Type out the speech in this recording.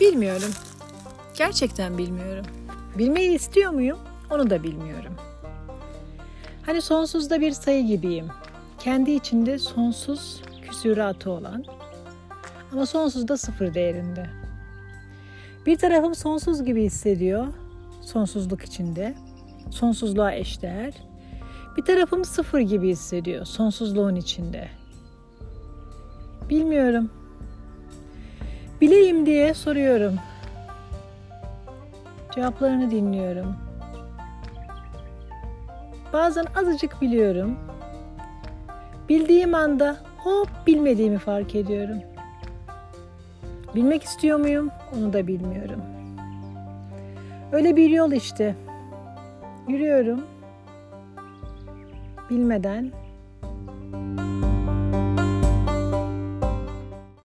Bilmiyorum. Gerçekten bilmiyorum. Bilmeyi istiyor muyum? Onu da bilmiyorum. Hani sonsuzda bir sayı gibiyim. Kendi içinde sonsuz küsuratı olan ama sonsuzda sıfır değerinde. Bir tarafım sonsuz gibi hissediyor, sonsuzluk içinde, sonsuzluğa eşdeğer. Bir tarafım sıfır gibi hissediyor, sonsuzluğun içinde. Bilmiyorum. Bileyim diye soruyorum. Cevaplarını dinliyorum. Bazen azıcık biliyorum. Bildiğim anda hop bilmediğimi fark ediyorum. Bilmek istiyor muyum? Onu da bilmiyorum. Öyle bir yol işte. Yürüyorum. Bilmeden